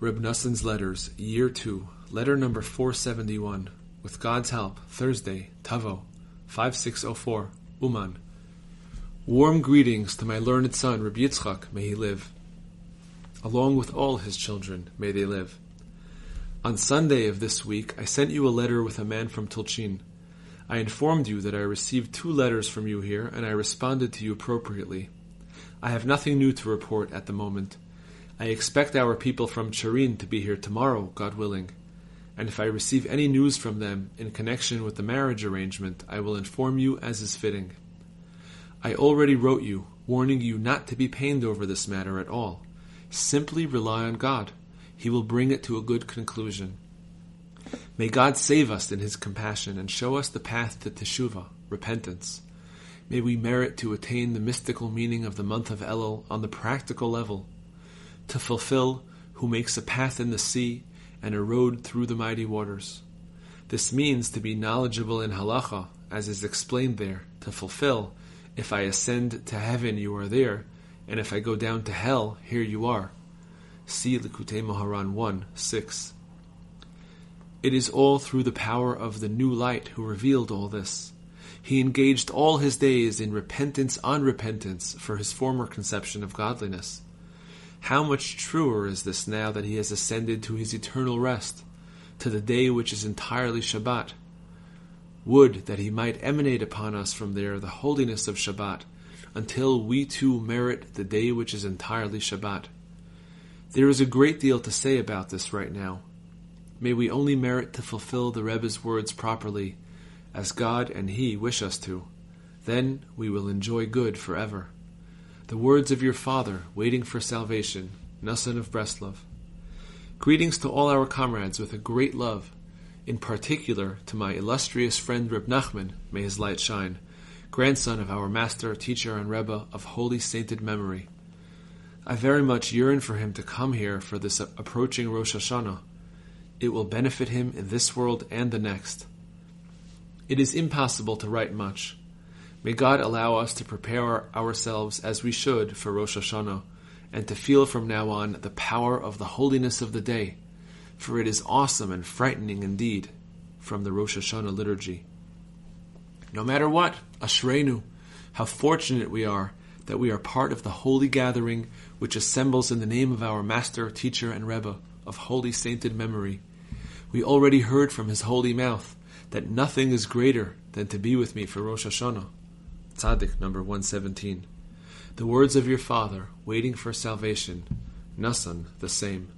Reb Noson's Letters, Year 2, Letter number 471, with God's help, Thursday, Tavo, 5604, Uman. Warm greetings to my learned son, Reb Yitzchak, may he live. Along with all his children, may they live. On Sunday of this week, I sent you a letter with a man from Tulchin. I informed you that I received two letters from you here, and I responded to you appropriately. I have nothing new to report at the moment. I expect our people from Tcherin to be here tomorrow, God willing. And if I receive any news from them in connection with the marriage arrangement, I will inform you as is fitting. I already wrote you, warning you not to be pained over this matter at all. Simply rely on God. He will bring it to a good conclusion. May God save us in His compassion and show us the path to Teshuvah, repentance. May we merit to attain the mystical meaning of the month of Elul on the practical level to fulfill who makes a path in the sea and a road through the mighty waters. This means to be knowledgeable in halacha, as is explained there, to fulfill, if I ascend to heaven, you are there, and if I go down to hell, here you are. See Likutei Moharan 1 6. It is all through the power of the new light who revealed all this. He engaged all his days in repentance on repentance for his former conception of godliness. How much truer is this now that he has ascended to his eternal rest, to the day which is entirely Shabbat? Would that he might emanate upon us from there the holiness of Shabbat, until we too merit the day which is entirely Shabbat. There is a great deal to say about this right now. May we only merit to fulfill the Rebbe's words properly, as God and He wish us to. Then we will enjoy good forever the words of your father, waiting for salvation, Noson of Breslov. Greetings to all our comrades with a great love, in particular to my illustrious friend Reb Nachman, may his light shine, grandson of our master, teacher, and Rebbe of holy sainted memory. I very much yearn for him to come here for this approaching Rosh Hashanah. It will benefit him in this world and the next. It is impossible to write much. May God allow us to prepare ourselves as we should for Rosh Hashanah, and to feel from now on the power of the holiness of the day, for it is awesome and frightening indeed, from the Rosh Hashanah liturgy. No matter what, Ashreinu, how fortunate we are that we are part of the holy gathering which assembles in the name of our Master, Teacher, and Rebbe of holy sainted memory. We already heard from his holy mouth that nothing is greater than to be with me for Rosh Hashanah. Tzaddik number 117. The words of your father, waiting for salvation, Nasan the same.